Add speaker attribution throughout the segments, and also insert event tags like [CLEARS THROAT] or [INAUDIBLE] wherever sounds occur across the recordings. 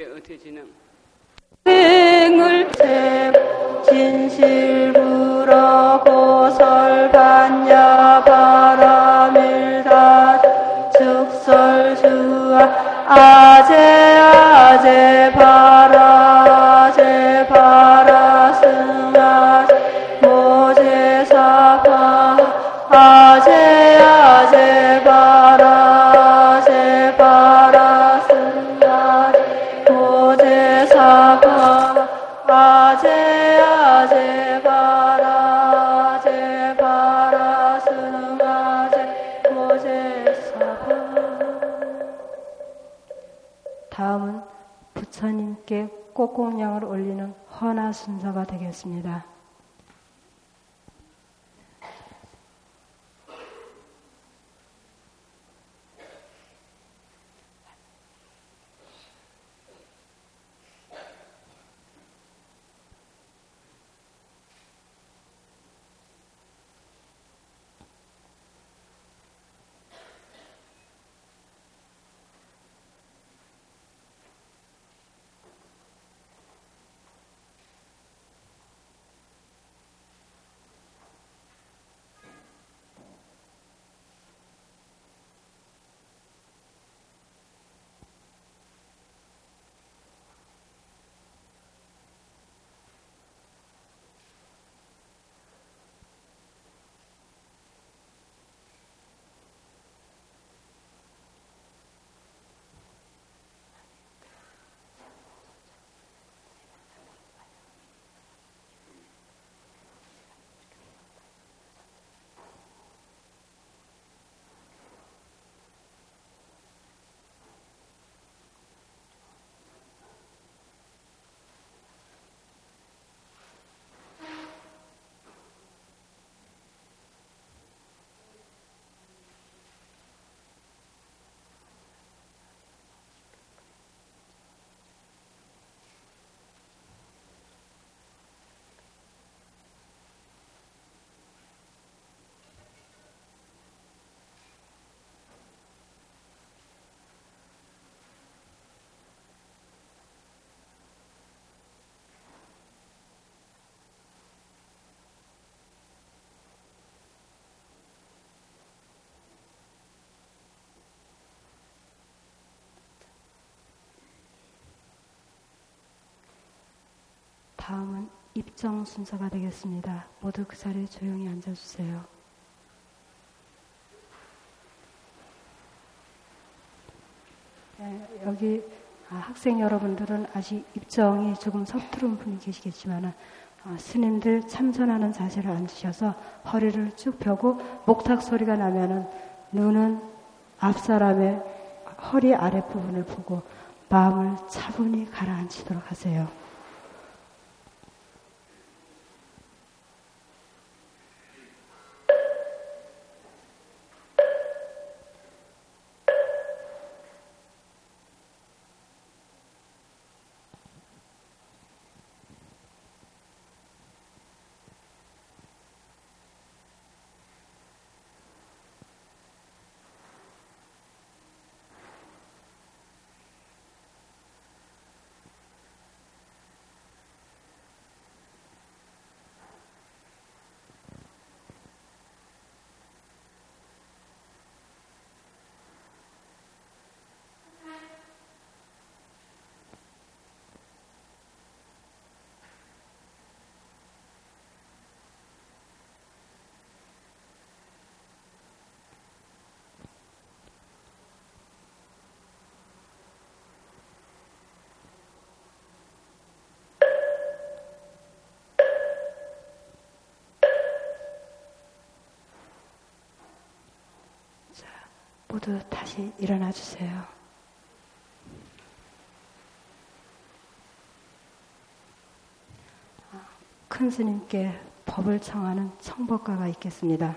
Speaker 1: 어떻게 진행?
Speaker 2: 생을 진실 불어 설반야 바라밀다 즉설수아 아제 아제 공양을 올리는 헌화 순서가 되겠습니다. 다음은 입정 순서가 되겠습니다. 모두 그 자리에 조용히 앉아주세요. 네, 여기 아, 학생 여러분들은 아직 입정이 조금 서투른 분이 계시겠지만 아, 스님들 참선하는 자세를 앉으셔서 허리를 쭉 펴고 목탁 소리가 나면은 눈은 앞사람의 허리 아랫부분을 보고 마음을 차분히 가라앉히도록 하세요. 모두 다시 일어나 주세요. 아, 큰 스님께 법을 청하는 청법가가 있겠습니다.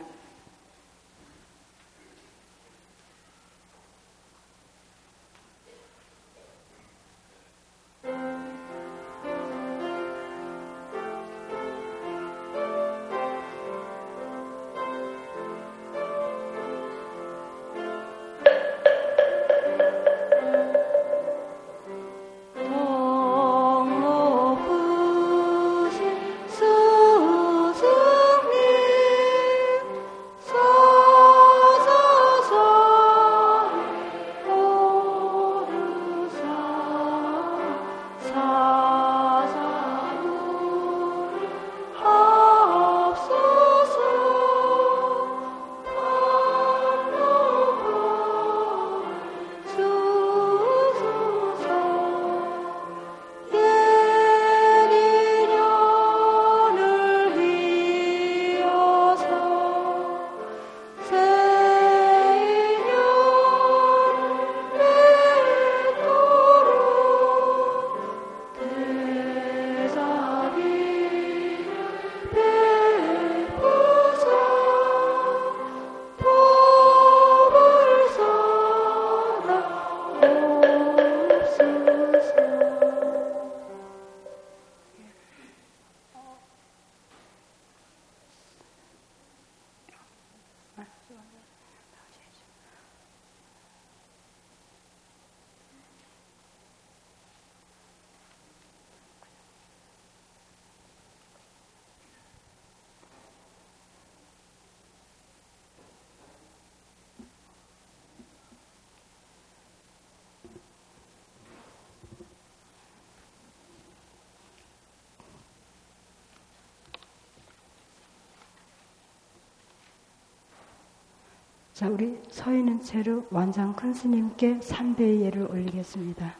Speaker 3: 자, 우리 서 있는 채로 완장 큰 스님께 3배의 예를 올리겠습니다.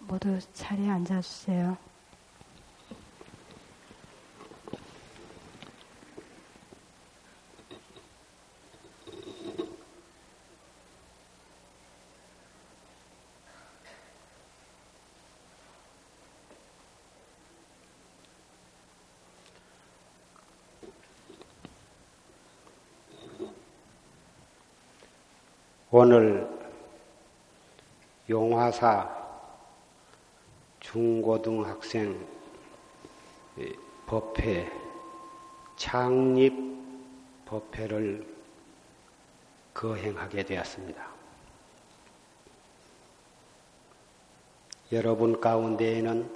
Speaker 3: 모두 자리에 앉아주세요.
Speaker 4: 오늘 용화사 중고등학생 법회 창립 법회를 거행하게 되었습니다. 여러분 가운데에는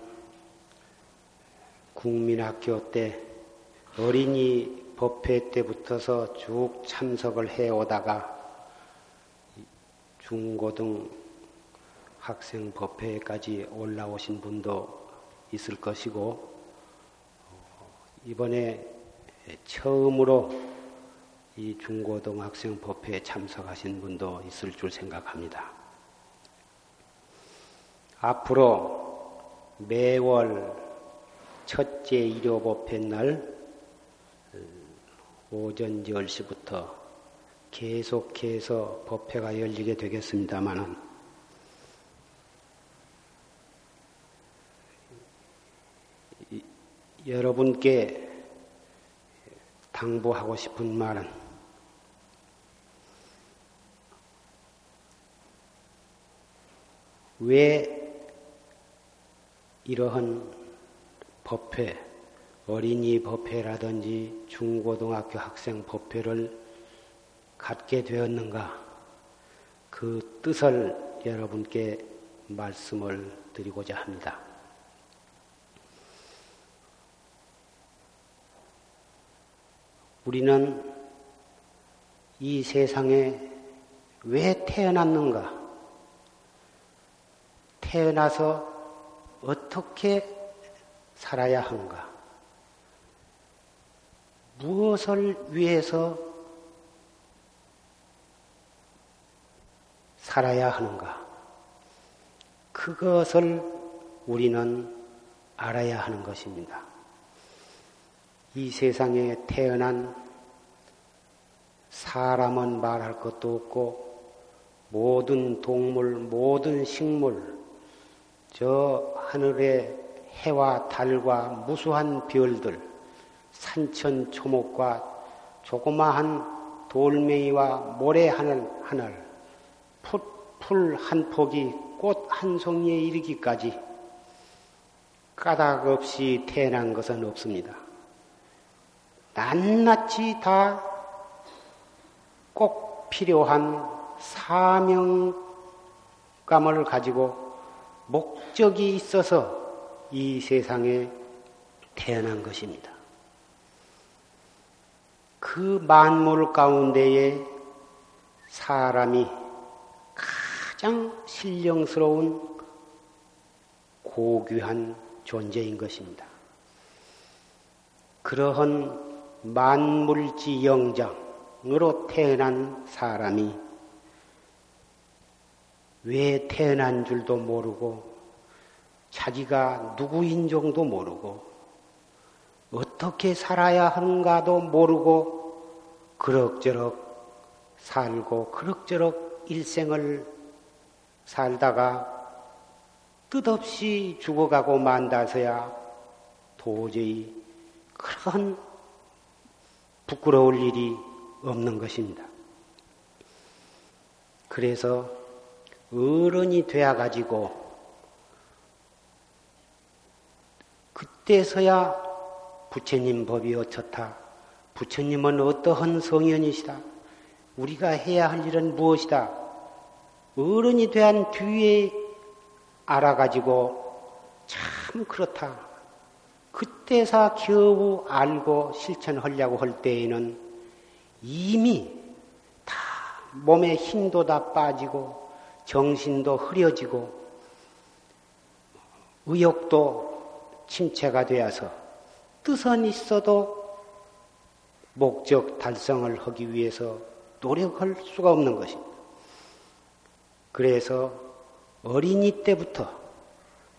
Speaker 4: 국민학교 때 어린이 법회 때부터서 쭉 참석을 해오다가 중고등 학생 법회까지 올라오신 분도 있을 것이고, 이번에 처음으로 이 중고등 학생 법회에 참석하신 분도 있을 줄 생각합니다. 앞으로 매월 첫째 일요 법회 날 오전 10시부터 계속해서 법회가 열리게 되겠습니다만은 여러분께 당부하고 싶은 말은 왜 이러한 법회, 어린이 법회라든지 중고등학교 학생 법회를 갖게 되었는가? 그 뜻을 여러분께 말씀을 드리고자 합니다. 우리는 이 세상에 왜 태어났는가? 태어나서 어떻게 살아야 하는가? 무엇을 위해서 살아야 하는가? 그것을 우리는 알아야 하는 것입니다. 이 세상에 태어난 사람은 말할 것도 없고 모든 동물, 모든 식물, 저 하늘의 해와 달과 무수한 별들, 산천 초목과 조그마한 돌멩이와 모래 하늘 하늘, 풀 한 폭이 꽃 한 송이에 이르기까지 까닭 없이 태어난 것은 없습니다. 낱낱이 다 꼭 필요한 사명감을 가지고 목적이 있어서 이 세상에 태어난 것입니다. 그 만물 가운데에 사람이 가장 신령스러운 고귀한 존재인 것입니다. 그러한 만물지 영장으로 태어난 사람이 왜 태어난 줄도 모르고 자기가 누구인 정도 모르고 어떻게 살아야 하는가도 모르고 그럭저럭 살고 그럭저럭 일생을 살다가 뜻없이 죽어가고 만다서야 도저히 그런 부끄러울 일이 없는 것입니다. 그래서 어른이 되어가지고 그때서야 부처님 법이 어떻다. 부처님은 어떠한 성현이시다. 우리가 해야 할 일은 무엇이다. 어른이 대한 뒤에 알아가지고 참 그렇다. 그때사 겨우 알고 실천하려고 할 때에는 이미 몸에 힘도 다 빠지고 정신도 흐려지고 의욕도 침체가 되어서 뜻은 있어도 목적 달성을 하기 위해서 노력할 수가 없는 것입니다. 그래서 어린이 때부터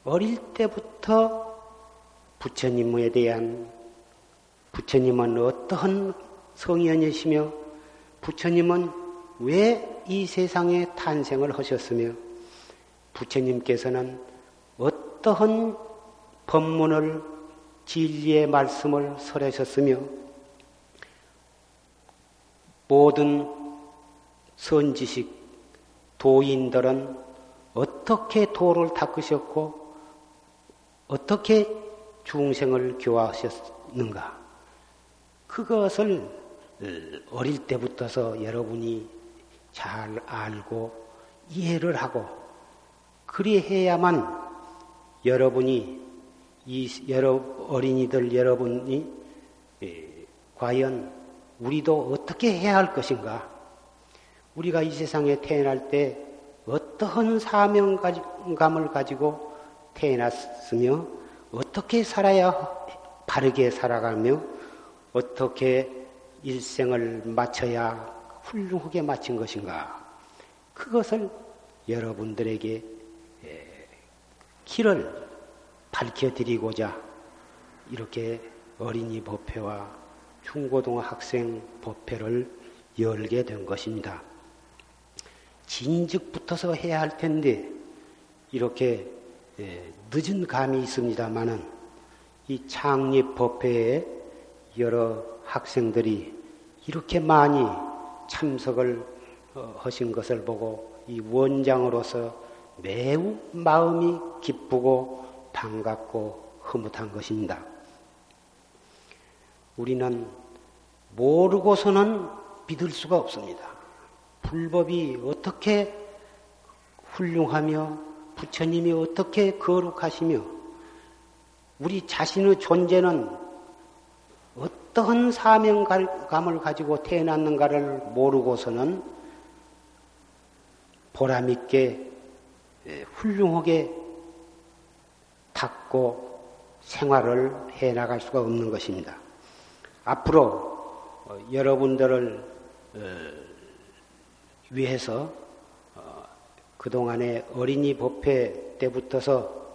Speaker 4: 어릴 때부터 부처님에 대한 부처님은 어떠한 성현이시며 부처님은 왜 이 세상에 탄생을 하셨으며 부처님께서는 어떠한 법문을 진리의 말씀을 설하셨으며 모든 선지식 도인들은 어떻게 도를 닦으셨고 어떻게 중생을 교화하셨는가 그것을 어릴 때부터서 여러분이 잘 알고 이해를 하고 그리해야만 여러분이 이 여러 어린이들 여러분이 과연 우리도 어떻게 해야 할 것인가? 우리가 이 세상에 태어날 때 어떠한 사명감을 가지고 태어났으며 어떻게 살아야 바르게 살아가며 어떻게 일생을 마쳐야 훌륭하게 마친 것인가? 그것을 여러분들에게 길을 밝혀드리고자 이렇게 어린이 법회와 중고등 학생 법회를 열게 된 것입니다. 진즉부터서 해야 할 텐데 이렇게 늦은 감이 있습니다만은 이 창립 법회에 여러 학생들이 이렇게 많이 참석을 어, 하신 것을 보고 이 원장으로서 매우 마음이 기쁘고 반갑고 흐뭇한 것입니다. 우리는 모르고서는 믿을 수가 없습니다. 불법이 어떻게 훌륭하며 부처님이 어떻게 거룩하시며 우리 자신의 존재는 어떠한 사명감을 가지고 태어났는가를 모르고서는 보람있게 훌륭하게 닦고 생활을 해 나갈 수가 없는 것입니다. 앞으로 어, 여러분들을 어, 위해서 어, 그동안의 어린이 법회 때부터서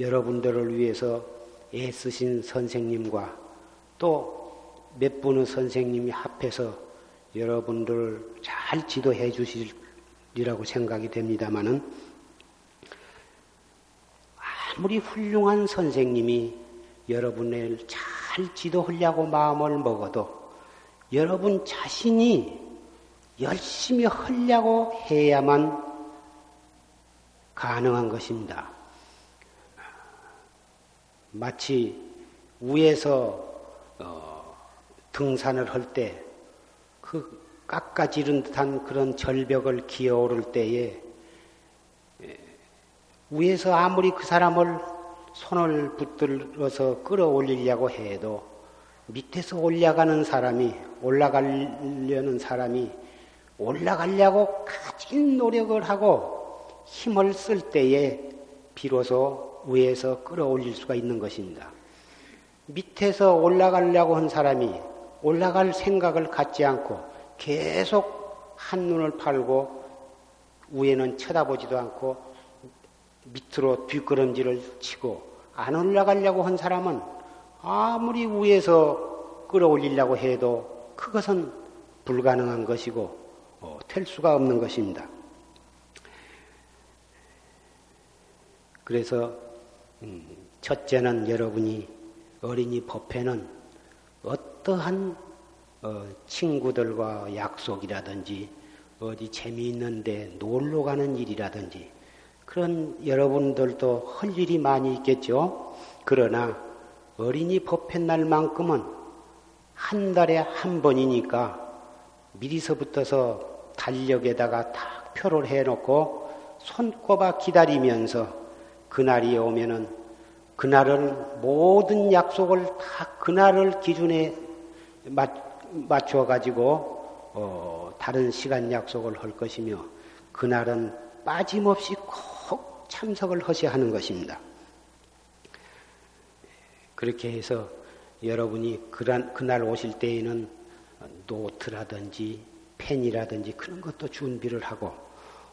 Speaker 4: 여러분들을 위해서 애쓰신 선생님과 또 몇 분의 선생님이 합해서 여러분들을 잘 지도해 주시리라고 생각이 됩니다마는 아무리 훌륭한 선생님이 여러분을 잘 지도하려고 마음을 먹어도 여러분 자신이 열심히 하려고 해야만 가능한 것입니다. 마치 위에서 어, 등산을 할 때 그 깎아지른 듯한 그런 절벽을 기어오를 때에 위에서 아무리 그 사람을 손을 붙들어서 끌어올리려고 해도 밑에서 올라가는 사람이 올라가려는 사람이 올라가려고 가진 노력을 하고 힘을 쓸 때에 비로소 위에서 끌어올릴 수가 있는 것입니다. 밑에서 올라가려고 한 사람이 올라갈 생각을 갖지 않고 계속 한눈을 팔고 위에는 쳐다보지도 않고 밑으로 뒷걸음질을 치고 안 올라가려고 한 사람은 아무리 위에서 끌어올리려고 해도 그것은 불가능한 것이고 어, 될 수가 없는 것입니다. 그래서 음, 첫째는 여러분이 어린이 법회는 어떠한 어, 친구들과 약속이라든지 어디 재미있는데 놀러 가는 일이라든지 그런 여러분들도 할 일이 많이 있겠죠. 그러나 어린이 법회 날만큼은 한 달에 한 번이니까 미리서부터서 달력에다가 딱 표를 해놓고 손꼽아 기다리면서 그날이 오면은 그날은 모든 약속을 다 그날을 기준에 맞춰 가지고 어, 다른 시간 약속을 할 것이며 그날은 빠짐없이 꼭 참석을 하셔야 하는 것입니다. 그렇게 해서 여러분이 그날 오실 때에는 노트라든지 펜이라든지 그런 것도 준비를 하고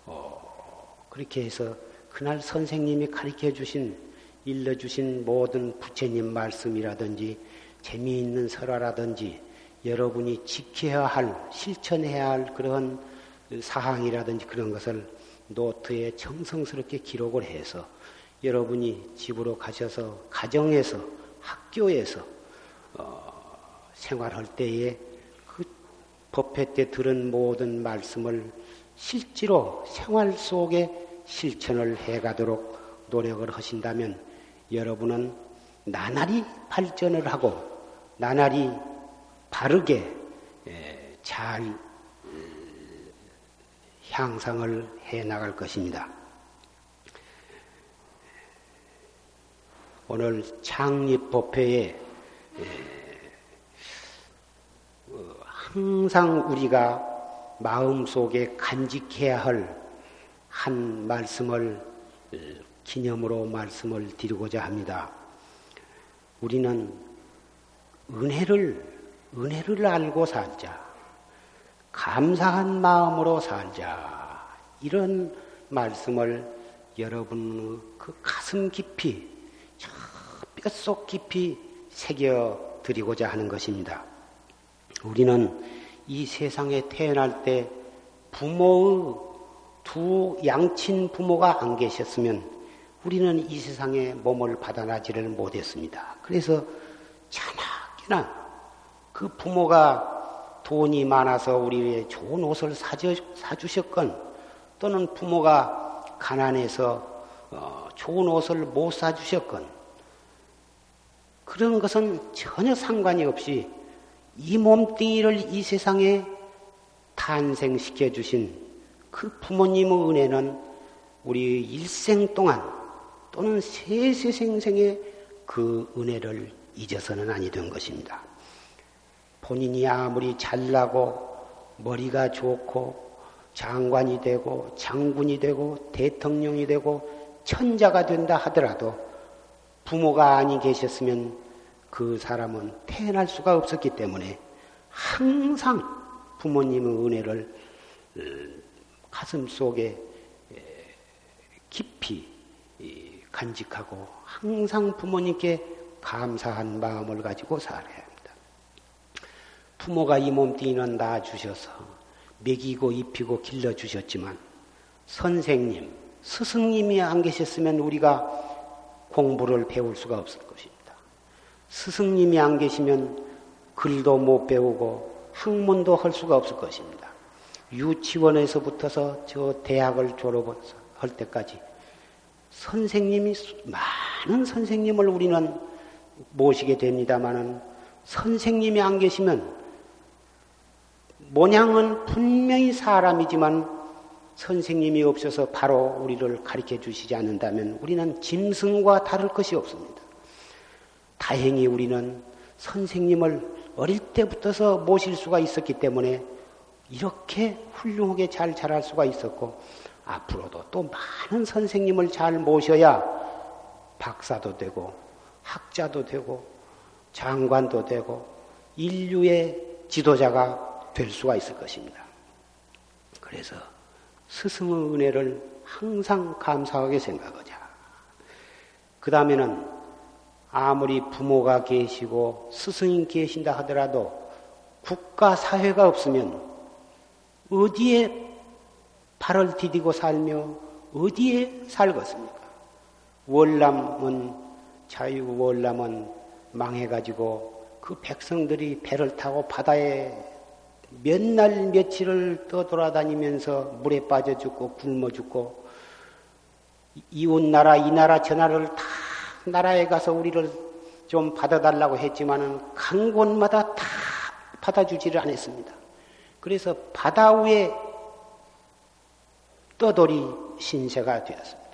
Speaker 4: 어, 그렇게 해서 그날 선생님이 가르쳐 주신 일러 주신 모든 부처님 말씀이라든지 재미있는 설화라든지 여러분이 지켜야 할 실천해야 할 그런 사항이라든지 그런 것을 노트에 정성스럽게 기록을 해서 여러분이 집으로 가셔서 가정에서 학교에서 어, 생활할 때에 그 법회 때 들은 모든 말씀을 실제로 생활 속에 실천을 해가도록 노력을 하신다면 여러분은 나날이 발전을 하고 나날이 바르게 잘 향상을 해 나갈 것입니다. 오늘 창립법회에 어, 항상 우리가 마음속에 간직해야 할 한 말씀을 어, 기념으로 말씀을 드리고자 합니다. 우리는 은혜를, 은혜를 알고 살자. 감사한 마음으로 살자. 이런 말씀을 여러분 그 가슴 깊이, 저 뼛속 깊이 새겨 드리고자 하는 것입니다. 우리는 이 세상에 태어날 때 부모의 두 양친 부모가 안 계셨으면 우리는 이 세상에 몸을 받아나지를 못했습니다. 그래서 자나깨나 그 부모가 돈이 많아서 우리의 좋은 옷을 사주, 사주셨건 또는 부모가 가난해서 어, 좋은 옷을 못 사주셨건 그런 것은 전혀 상관이 없이 이 몸뚱이를 이 세상에 탄생시켜 주신 그 부모님의 은혜는 우리 일생 동안 또는 세세생생의 그 은혜를 잊어서는 아니 된 것입니다. 본인이 아무리 잘나고 머리가 좋고 장관이 되고 장군이 되고 대통령이 되고 천자가 된다 하더라도 부모가 아니 계셨으면 그 사람은 태어날 수가 없었기 때문에 항상 부모님의 은혜를 어, 가슴 속에 깊이 간직하고 항상 부모님께 감사한 마음을 가지고 살아야 부모가 이 몸뚱이는 낳아주셔서 먹이고 입히고 길러주셨지만 선생님, 스승님이 안 계셨으면 우리가 공부를 배울 수가 없을 것입니다. 스승님이 안 계시면 글도 못 배우고 학문도 할 수가 없을 것입니다. 유치원에서부터서 저 대학을 졸업할 때까지 선생님이 많은 선생님을 우리는 모시게 됩니다만은 선생님이 안 계시면 모양은 분명히 사람이지만 선생님이 없어서 바로 우리를 가르쳐 주시지 않는다면 우리는 짐승과 다를 것이 없습니다. 다행히 우리는 선생님을 어릴 때부터서 모실 수가 있었기 때문에 이렇게 훌륭하게 잘 자랄 수가 있었고 앞으로도 또 많은 선생님을 잘 모셔야 박사도 되고 학자도 되고 장관도 되고 인류의 지도자가 될 수가 있을 것입니다. 그래서 스승의 은혜를 항상 감사하게 생각하자. 그 다음에는 아무리 부모가 계시고 스승이 계신다 하더라도 국가 사회가 없으면 어디에 발을 디디고 살며 어디에 살겠습니까? 월남은 자유 월남은 망해가지고 그 백성들이 배를 타고 바다에 몇 날 며칠을 떠돌아다니면서 물에 빠져 죽고 굶어 죽고 이웃 나라 이 나라 저 나라를 다 나라에 가서 우리를 좀 받아달라고 했지만은 간 곳마다 다 받아주지를 않았습니다. 그래서 바다 위에 떠돌이 신세가 되었습니다.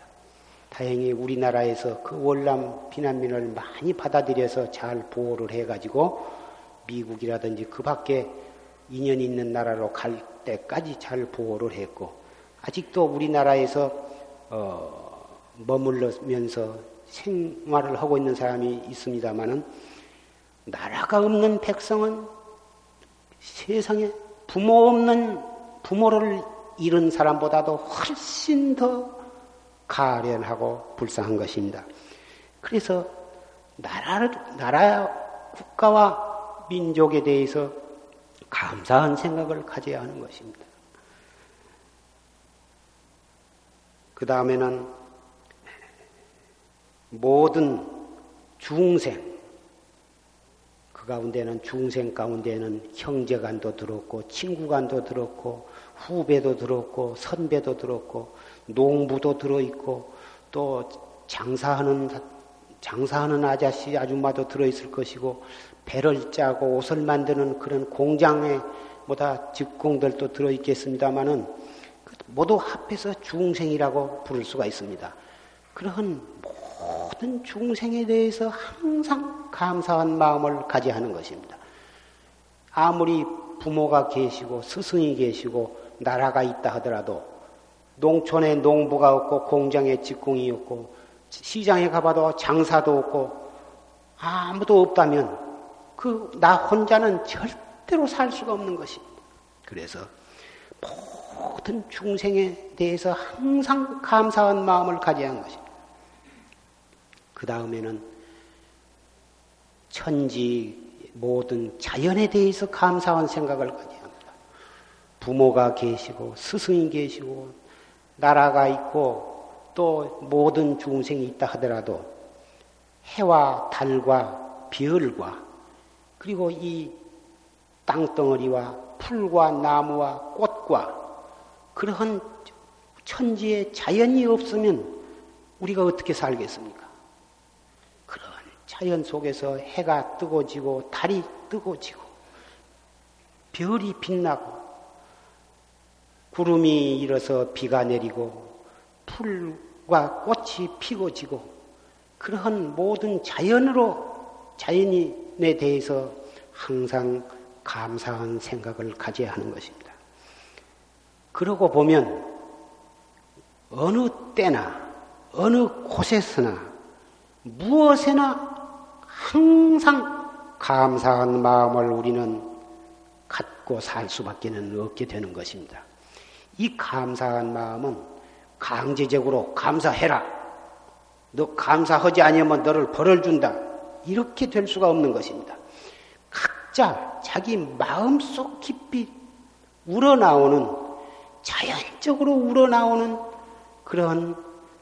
Speaker 4: 다행히 우리나라에서 그 월남 비난민을 많이 받아들여서 잘 보호를 해가지고 미국이라든지 그 밖에 인연이 있는 나라로 갈 때까지 잘 보호를 했고 아직도 우리나라에서 어, 머물러면서 생활을 하고 있는 사람이 있습니다만은 나라가 없는 백성은 세상에 부모 없는 부모를 잃은 사람보다도 훨씬 더 가련하고 불쌍한 것입니다. 그래서 나라를, 나라, 국가와 민족에 대해서 감사한 생각을 가져야 하는 것입니다. 그 다음에는 모든 중생, 그 가운데는 중생 가운데는 형제간도 들었고, 친구간도 들었고, 후배도 들었고, 선배도 들었고, 농부도 들어있고, 또 장사하는, 장사하는 아저씨, 아줌마도 들어있을 것이고, 배를 짜고 옷을 만드는 그런 공장에 뭐다 직공들도 들어있겠습니다마는 모두 합해서 중생이라고 부를 수가 있습니다. 그러한 모든 중생에 대해서 항상 감사한 마음을 가져야 하는 것입니다. 아무리 부모가 계시고 스승이 계시고 나라가 있다 하더라도 농촌에 농부가 없고 공장에 직공이 없고 시장에 가봐도 장사도 없고 아무도 없다면 그 나 혼자는 절대로 살 수가 없는 것입니다. 그래서 모든 중생에 대해서 항상 감사한 마음을 가져야 하는 것입니다. 그 다음에는 천지 모든 자연에 대해서 감사한 생각을 가져야 합니다. 부모가 계시고 스승이 계시고 나라가 있고 또 모든 중생이 있다 하더라도 해와 달과 별과 그리고 이 땅덩어리와 풀과 나무와 꽃과 그러한 천지의 자연이 없으면 우리가 어떻게 살겠습니까? 그런 자연 속에서 해가 뜨고 지고 달이 뜨고 지고 별이 빛나고 구름이 일어서 비가 내리고 풀과 꽃이 피고 지고 그러한 모든 자연으로 자연 인에 대해서 항상 감사한 생각을 가져야 하는 것입니다. 그러고 보면 어느 때나 어느 곳에서나 무엇에나 항상 감사한 마음을 우리는 갖고 살 수밖에 없게 되는 것입니다. 이 감사한 마음은 강제적으로 감사해라. 너 감사하지 않으면 너를 벌을 준다. 이렇게 될 수가 없는 것입니다. 각자 자기 마음속 깊이 우러나오는 자연적으로 우러나오는 그런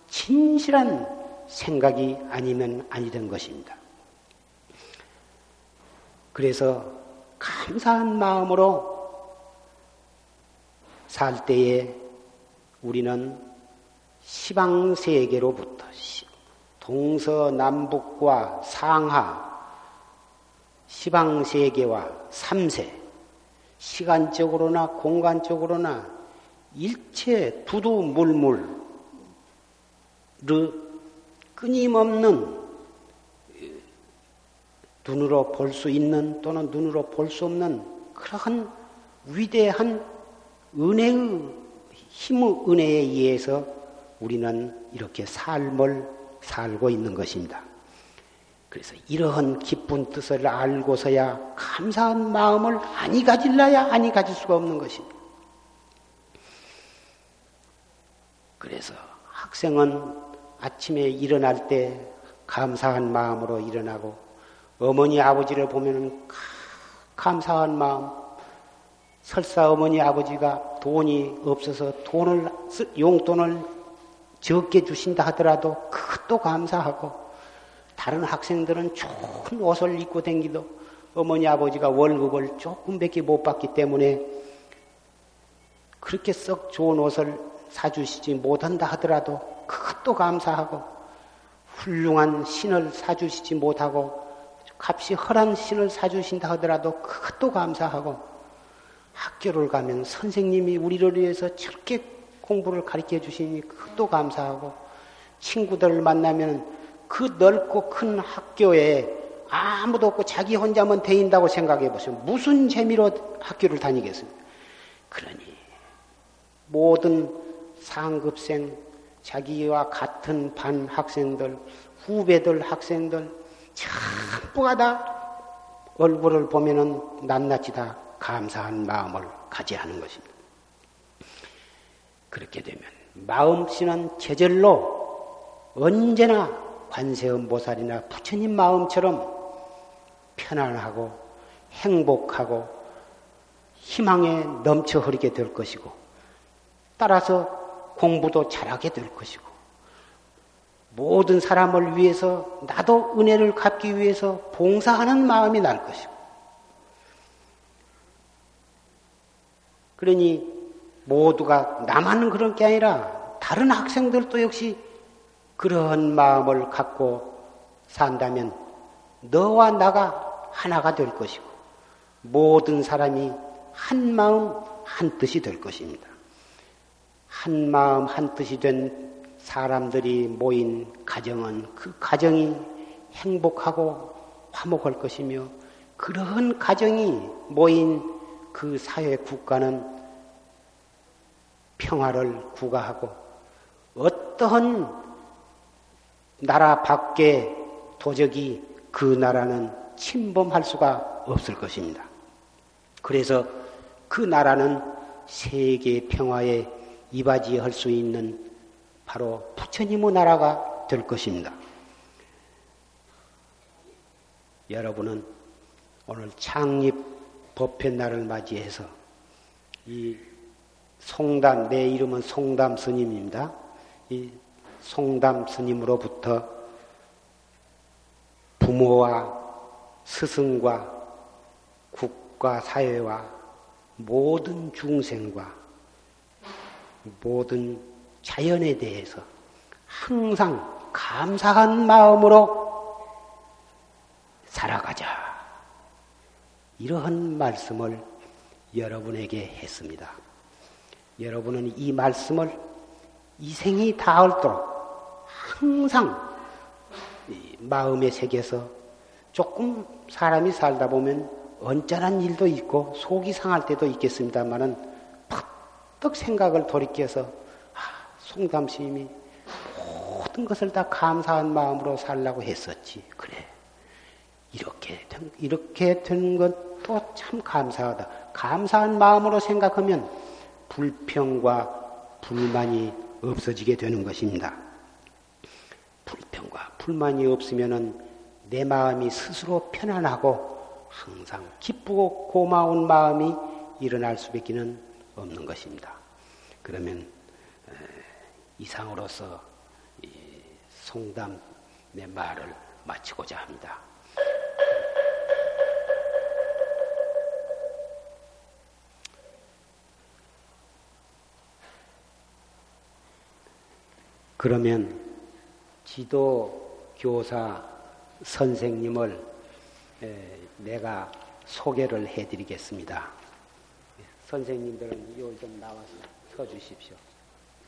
Speaker 4: 진실한 생각이 아니면 아니 된 것입니다. 그래서 감사한 마음으로 살 때에 우리는 시방 세계로부터 동서남북과 상하 시방세계와 삼세. 시간적으로나 공간적으로나 일체 두두물물르 끊임없는 눈으로 볼 수 있는 또는 눈으로 볼 수 없는 그러한 위대한 은혜의 힘의 은혜에 의해서 우리는 이렇게 삶을 살고 있는 것입니다. 그래서 이러한 기쁜 뜻을 알고서야 감사한 마음을 아니 가질라야 아니 가질 수가 없는 것입니다. 그래서 학생은 아침에 일어날 때 감사한 마음으로 일어나고 어머니 아버지를 보면 감사한 마음 설사 어머니 아버지가 돈이 없어서 돈을 용돈을 적게 주신다 하더라도 그것도 감사하고 다른 학생들은 좋은 옷을 입고 댕기도 어머니 아버지가 월급을 조금밖에 못 받기 때문에 그렇게 썩 좋은 옷을 사주시지 못한다 하더라도 그것도 감사하고 훌륭한 신을 사주시지 못하고 값이 허한 신을 사주신다 하더라도 그것도 감사하고 학교를 가면 선생님이 우리를 위해서 저렇게 공부를 가르쳐 주시니 그것도 감사하고 친구들을 만나면 그 넓고 큰 학교에 아무도 없고 자기 혼자만 대인다고 생각해 보세요. 무슨 재미로 학교를 다니겠습니까? 그러니 모든 상급생, 자기와 같은 반 학생들, 후배들 학생들 전부가 다 얼굴을 보면은 낱낱이 다 감사한 마음을 가져야 하는 것입니다. 그렇게 되면 마음씨는 제절로 언제나 관세음 보살이나 부처님 마음처럼 편안하고 행복하고 희망에 넘쳐 흐르게 될 것이고 따라서 공부도 잘하게 될 것이고 모든 사람을 위해서 나도 은혜를 갚기 위해서 봉사하는 마음이 날 것이고 그러니 모두가 나만 그런 게 아니라 다른 학생들도 역시 그러한 마음을 갖고 산다면 너와 나가 하나가 될 것이고 모든 사람이 한 마음 한 뜻이 될 것입니다. 한 마음 한 뜻이 된 사람들이 모인 가정은 그 가정이 행복하고 화목할 것이며 그러한 가정이 모인 그 사회 국가는 평화를 구가하고 어떠한 나라 밖에 도적이 그 나라는 침범할 수가 없을 것입니다. 그래서 그 나라는 세계 평화에 이바지할 수 있는 바로 부처님의 나라가 될 것입니다. 여러분은 오늘 창립 법회 날을 맞이해서 이 송담, 내 이름은 송담 스님입니다. 이 송담 스님으로부터 부모와 스승과 국가 사회와 모든 중생과 모든 자연에 대해서 항상 감사한 마음으로 살아가자. 이러한 말씀을 여러분에게 했습니다. 여러분은 이 말씀을 이생이 닿을도록 항상 마음의 세계에서 조금 사람이 살다 보면 언짢은 일도 있고 속이 상할 때도 있겠습니다만은 팍떡 생각을 돌이켜서 아, 송담 스님이 모든 것을 다 감사한 마음으로 살라고 했었지. 그래. 이렇게 된, 이렇게 된 것도 참 감사하다. 감사한 마음으로 생각하면 불평과 불만이 없어지게 되는 것입니다. 불평과 불만이 없으면은 내 마음이 스스로 편안하고 항상 기쁘고 고마운 마음이 일어날 수밖에 없는 것입니다. 그러면 이상으로서 송담 내 말을 마치고자 합니다. 그러면 지도 교사 선생님을 내가 소개를 해드리겠습니다. 선생님들은 여기 좀 나와서 서 주십시오.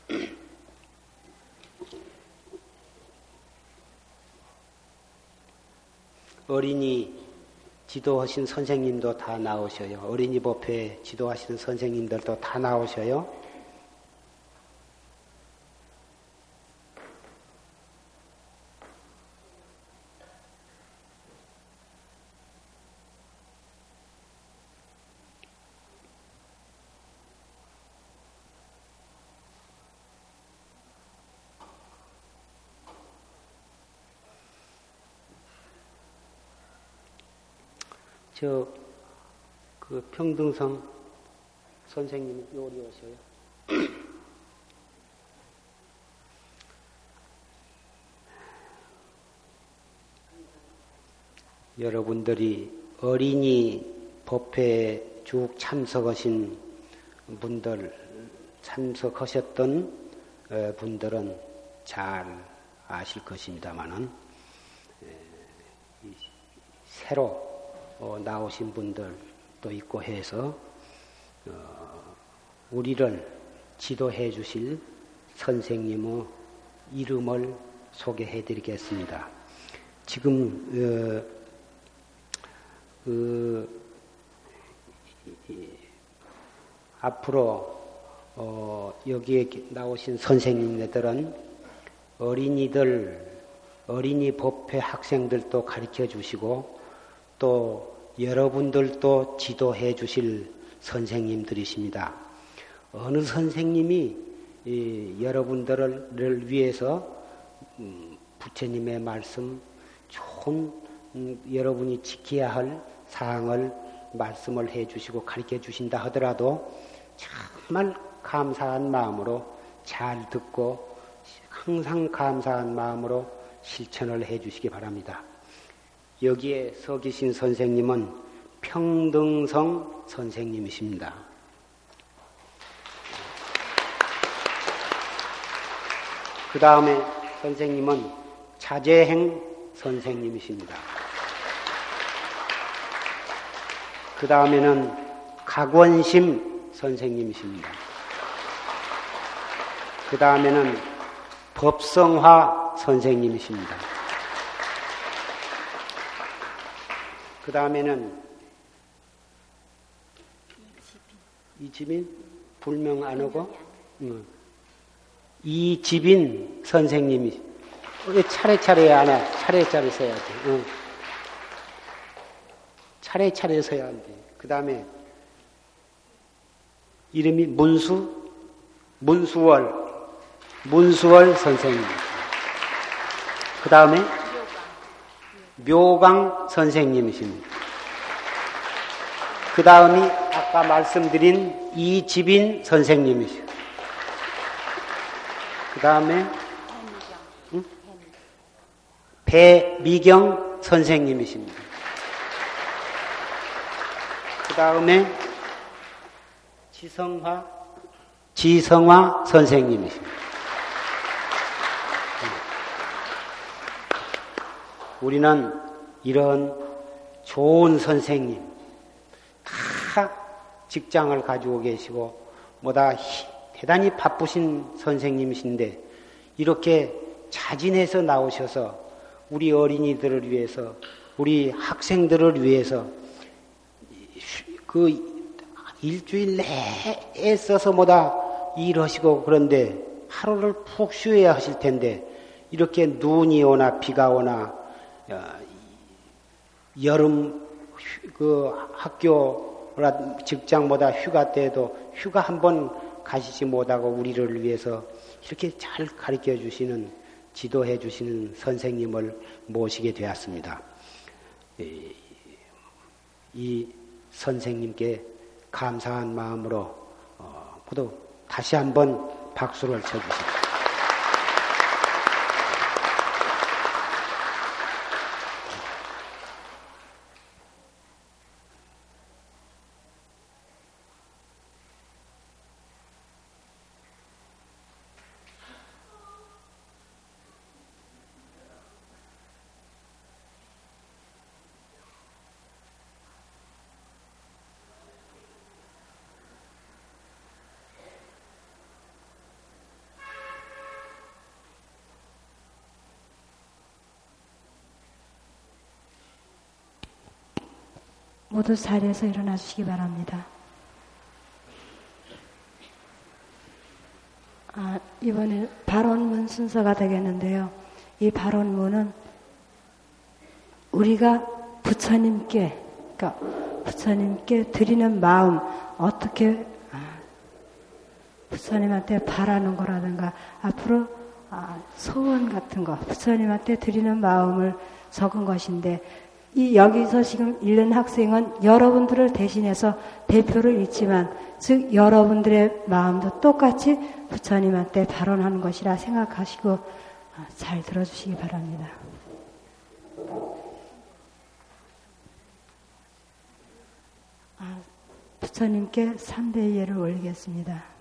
Speaker 4: [CLEARS THROAT] 어린이 지도하신 선생님도 다 나오셔요. 어린이 법회 지도하시는 선생님들도 다 나오셔요. 저, 그 평등성 선생님 요리 오셔요. 여러분들이 어린이 법회에 쭉 참석하신 분들, 참석하셨던 어, 분들은 잘 아실 것입니다만은, 새로 어, 나오신 분들도 있고 해서 어, 우리를 지도해 주실 선생님의 이름을 소개해 드리겠습니다. 지금 어, 그, 앞으로 어, 여기에 나오신 선생님들은 어린이들, 어린이 법회 학생들도 가르쳐 주시고 또 여러분들도 지도해 주실 선생님들이십니다. 어느 선생님이 여러분들을 위해서 음, 부처님의 말씀 좋은 음, 여러분이 지켜야 할 사항을 말씀을 해 주시고 가르쳐 주신다 하더라도 정말 감사한 마음으로 잘 듣고 항상 감사한 마음으로 실천을 해 주시기 바랍니다. 여기에 서 계신 선생님은 평등성 선생님이십니다. 그 다음에 선생님은 자재행 선생님이십니다. 그 다음에는 각원심 선생님이십니다. 그 다음에는 법성화 선생님이십니다. 그 다음에는 이 집인 불명 안 오고 응. 이 집인 선생님이 왜 차례차례 안 해? 차례차례 서야 돼. 응. 차례차례 서야 돼. 그 다음에 이름이 문수 문수월 문수월 선생님. 그 다음에 묘강 선생님이십니다. 그 다음이 아까 말씀드린 이집인 선생님이시고, 그 다음에 응? 배미경 선생님이십니다. 그 다음에 지성화, 지성화 선생님이십니다. 우리는 이런 좋은 선생님, 다 직장을 가지고 계시고, 뭐다 대단히 바쁘신 선생님이신데, 이렇게 자진해서 나오셔서 우리 어린이들을 위해서, 우리 학생들을 위해서 그 일주일 내에 써서 뭐다 일하시고 그런데 하루를 푹 쉬어야 하실 텐데, 이렇게 눈이 오나 비가 오나 여름 그 학교나 직장보다 휴가 때에도 휴가 한 번 가시지 못하고 우리를 위해서 이렇게 잘 가르쳐 주시는 지도해 주시는 선생님을 모시게 되었습니다. 이 선생님께 감사한 마음으로 어, 모두 다시 한번 박수를 쳐주십시오.
Speaker 3: 모두 자리에서 일어나 주시기 바랍니다. 아, 이번에 발언문 순서가 되겠는데요. 이 발언문은 우리가 부처님께, 그러니까 부처님께 드리는 마음, 어떻게 아, 부처님한테 바라는 거라든가 앞으로 아, 소원 같은 거, 부처님한테 드리는 마음을 적은 것인데 이 여기서 지금 읽는 학생은 여러분들을 대신해서 대표를 읽지만 즉 여러분들의 마음도 똑같이 부처님한테 발언하는 것이라 생각하시고 아, 잘 들어주시기 바랍니다. 아, 부처님께 삼대예를 올리겠습니다.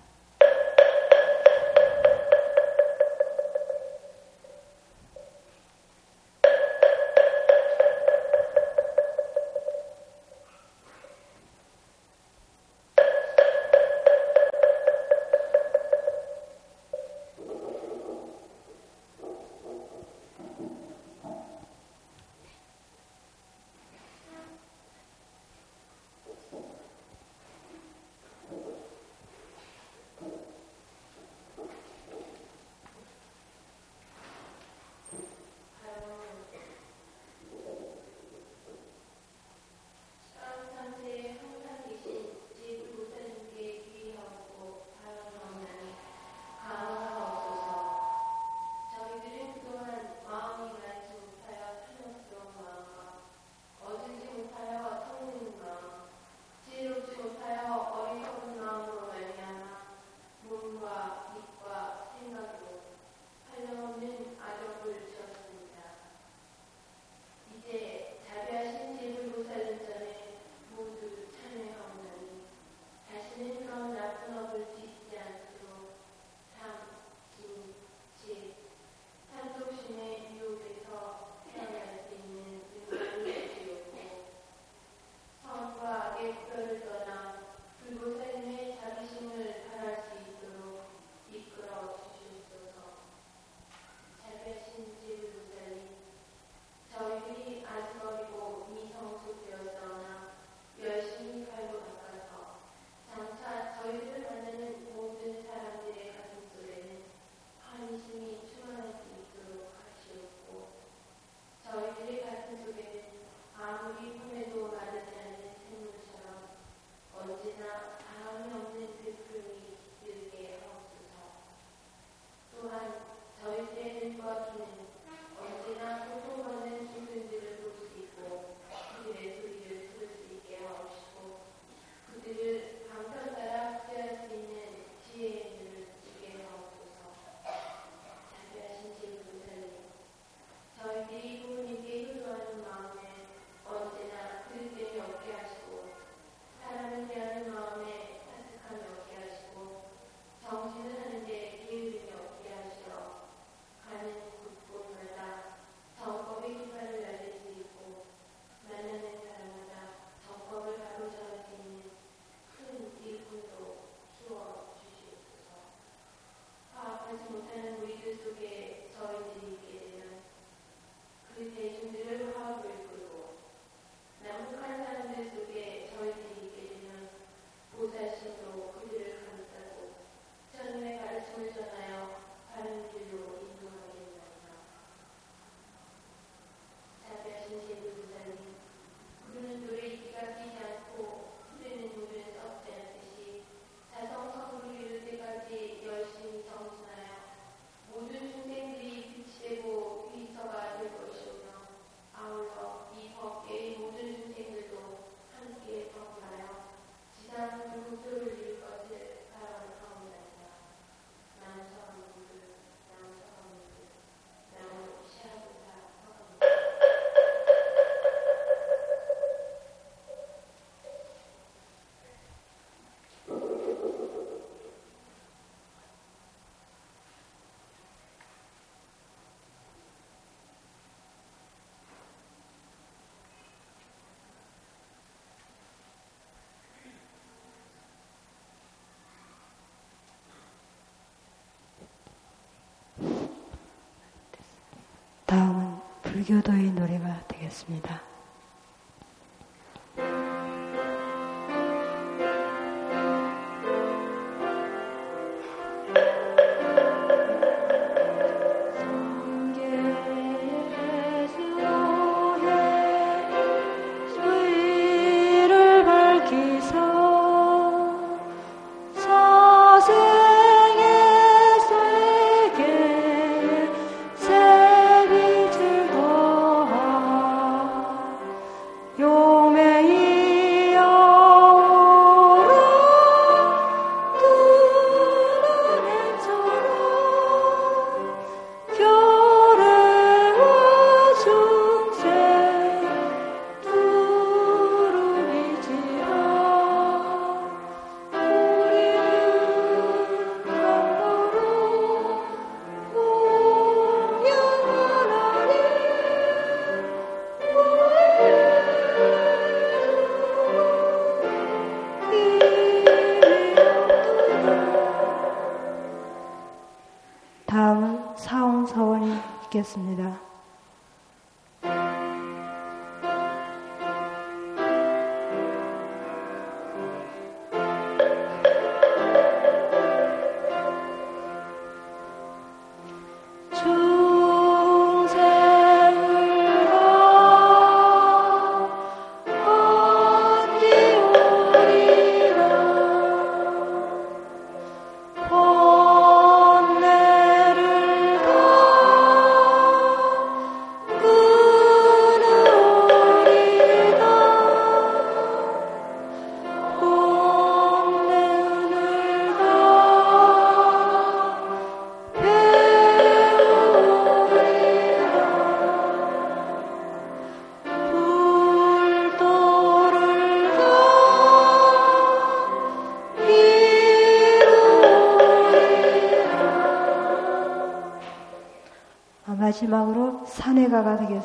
Speaker 3: 불교도의 노래가 되겠습니다.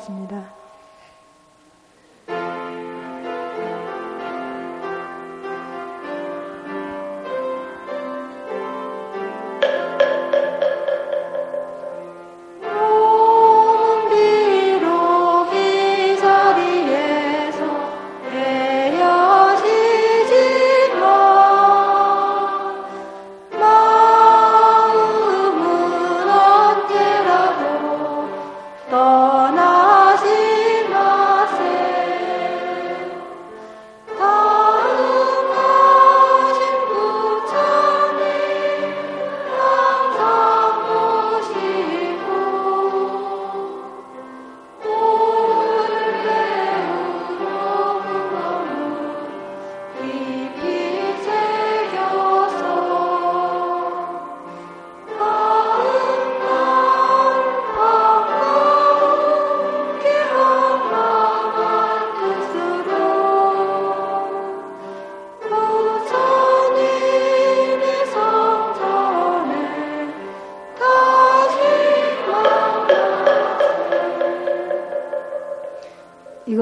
Speaker 3: 되겠습니다.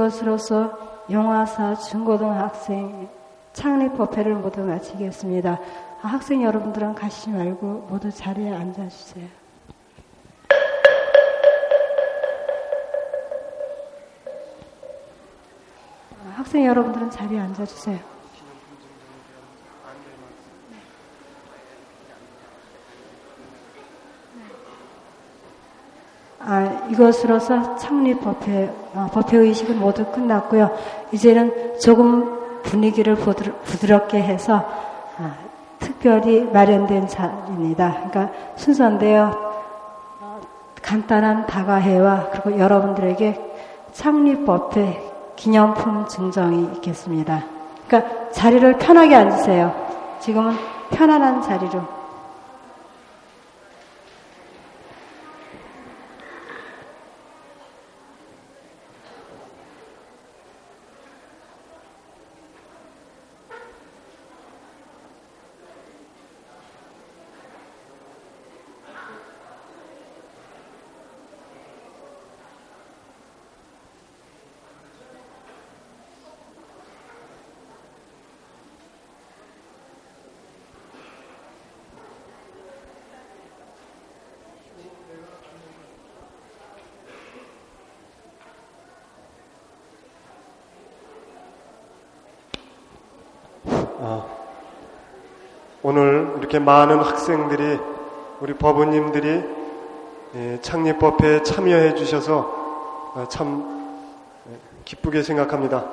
Speaker 3: 이것으로서 영화사 중고등학생 창립 법회를 모두 마치겠습니다. 아, 학생 여러분들은 가시지 말고 모두 자리에 앉아주세요. 아, 학생 여러분들은 자리에 앉아주세요. 아, 이것으로서 창립 법회, 아, 법회의식은 모두 끝났고요. 이제는 조금 분위기를 부드럽게 해서 아, 특별히 마련된 자리입니다. 그러니까 순서인데요. 어, 간단한 다가회와 그리고 여러분들에게 창립법회 기념품 증정이 있겠습니다. 그러니까 자리를 편하게 앉으세요. 지금은 편안한 자리로
Speaker 5: 오늘 이렇게 많은 학생들이 우리 법원님들이 예, 창립법회에 참여해 주셔서 아, 참 예, 기쁘게 생각합니다.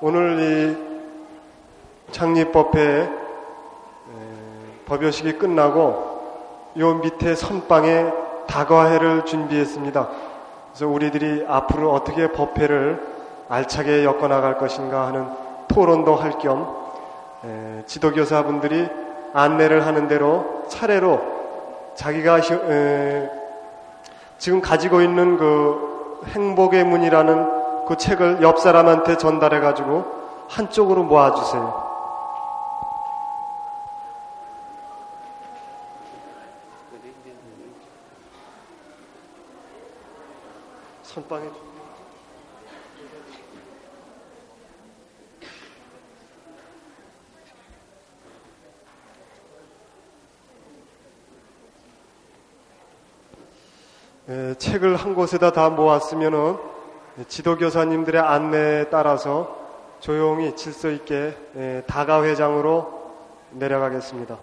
Speaker 5: 오늘 이 창립법회 에, 법요식이 끝나고 요 밑에 선방에 다과회를 준비했습니다. 그래서 우리들이 앞으로 어떻게 법회를 알차게 엮어나갈 것인가 하는 토론도 할 겸 지도교사분들이 안내를 하는 대로 차례로 자기가 에, 지금 가지고 있는 그 행복의 문이라는 그 책을 옆 사람한테 전달해 가지고 한쪽으로 모아주세요. 선빵해 책을 한 곳에다 다 모았으면은 지도교사님들의 안내에 따라서 조용히 질서 있게 에, 다가회장으로 내려가겠습니다.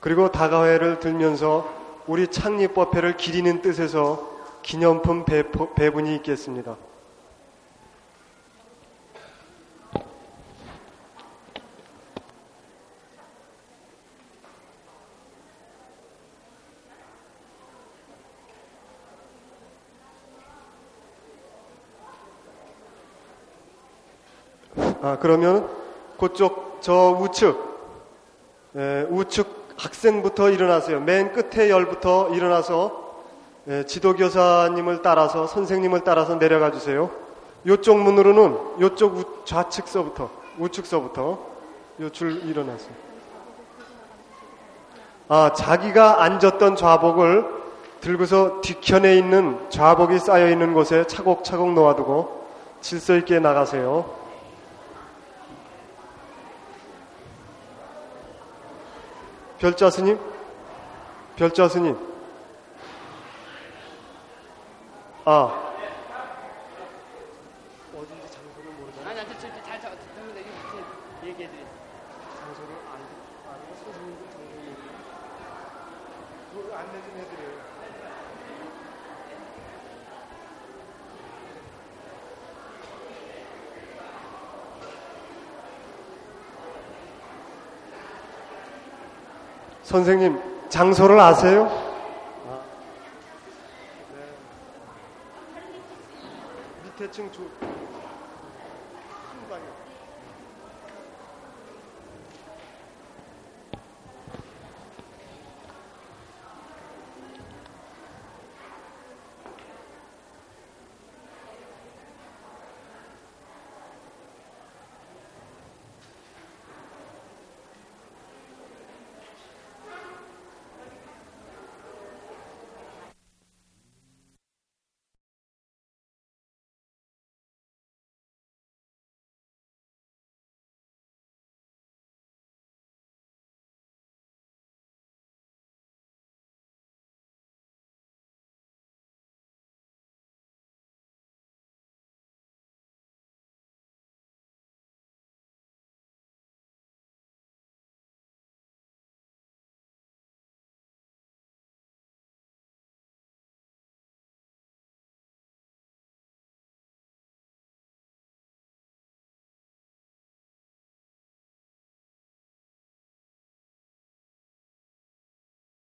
Speaker 5: 그리고 다가회를 들면서 우리 창립법회를 기리는 뜻에서 기념품 배분이 있겠습니다. 아, 그러면 그쪽 저 우측 에, 우측 학생부터 일어나세요. 맨 끝에 열부터 일어나서 에, 지도교사님을 따라서 선생님을 따라서 내려가 주세요. 요쪽 문으로는 요쪽 우, 좌측서부터 우측서부터 요줄 일어나세요. 아, 자기가 앉았던 좌복을 들고서 뒤편에 있는 좌복이 쌓여 있는 곳에 차곡차곡 놓아두고 질서 있게 나가세요. 별자 스님? 별자 스님? 아. 어딘지 장소를 모르잖아.
Speaker 1: 아니, 아니, 저, 저, 잘, 이거 밑에 얘기해드려.
Speaker 5: 장소를 안, 아는 선생님들 장소 얘기해. 그 안내 좀 해드려요. 선생님, 장소를 아세요? 아, 네. 밑에 층 조,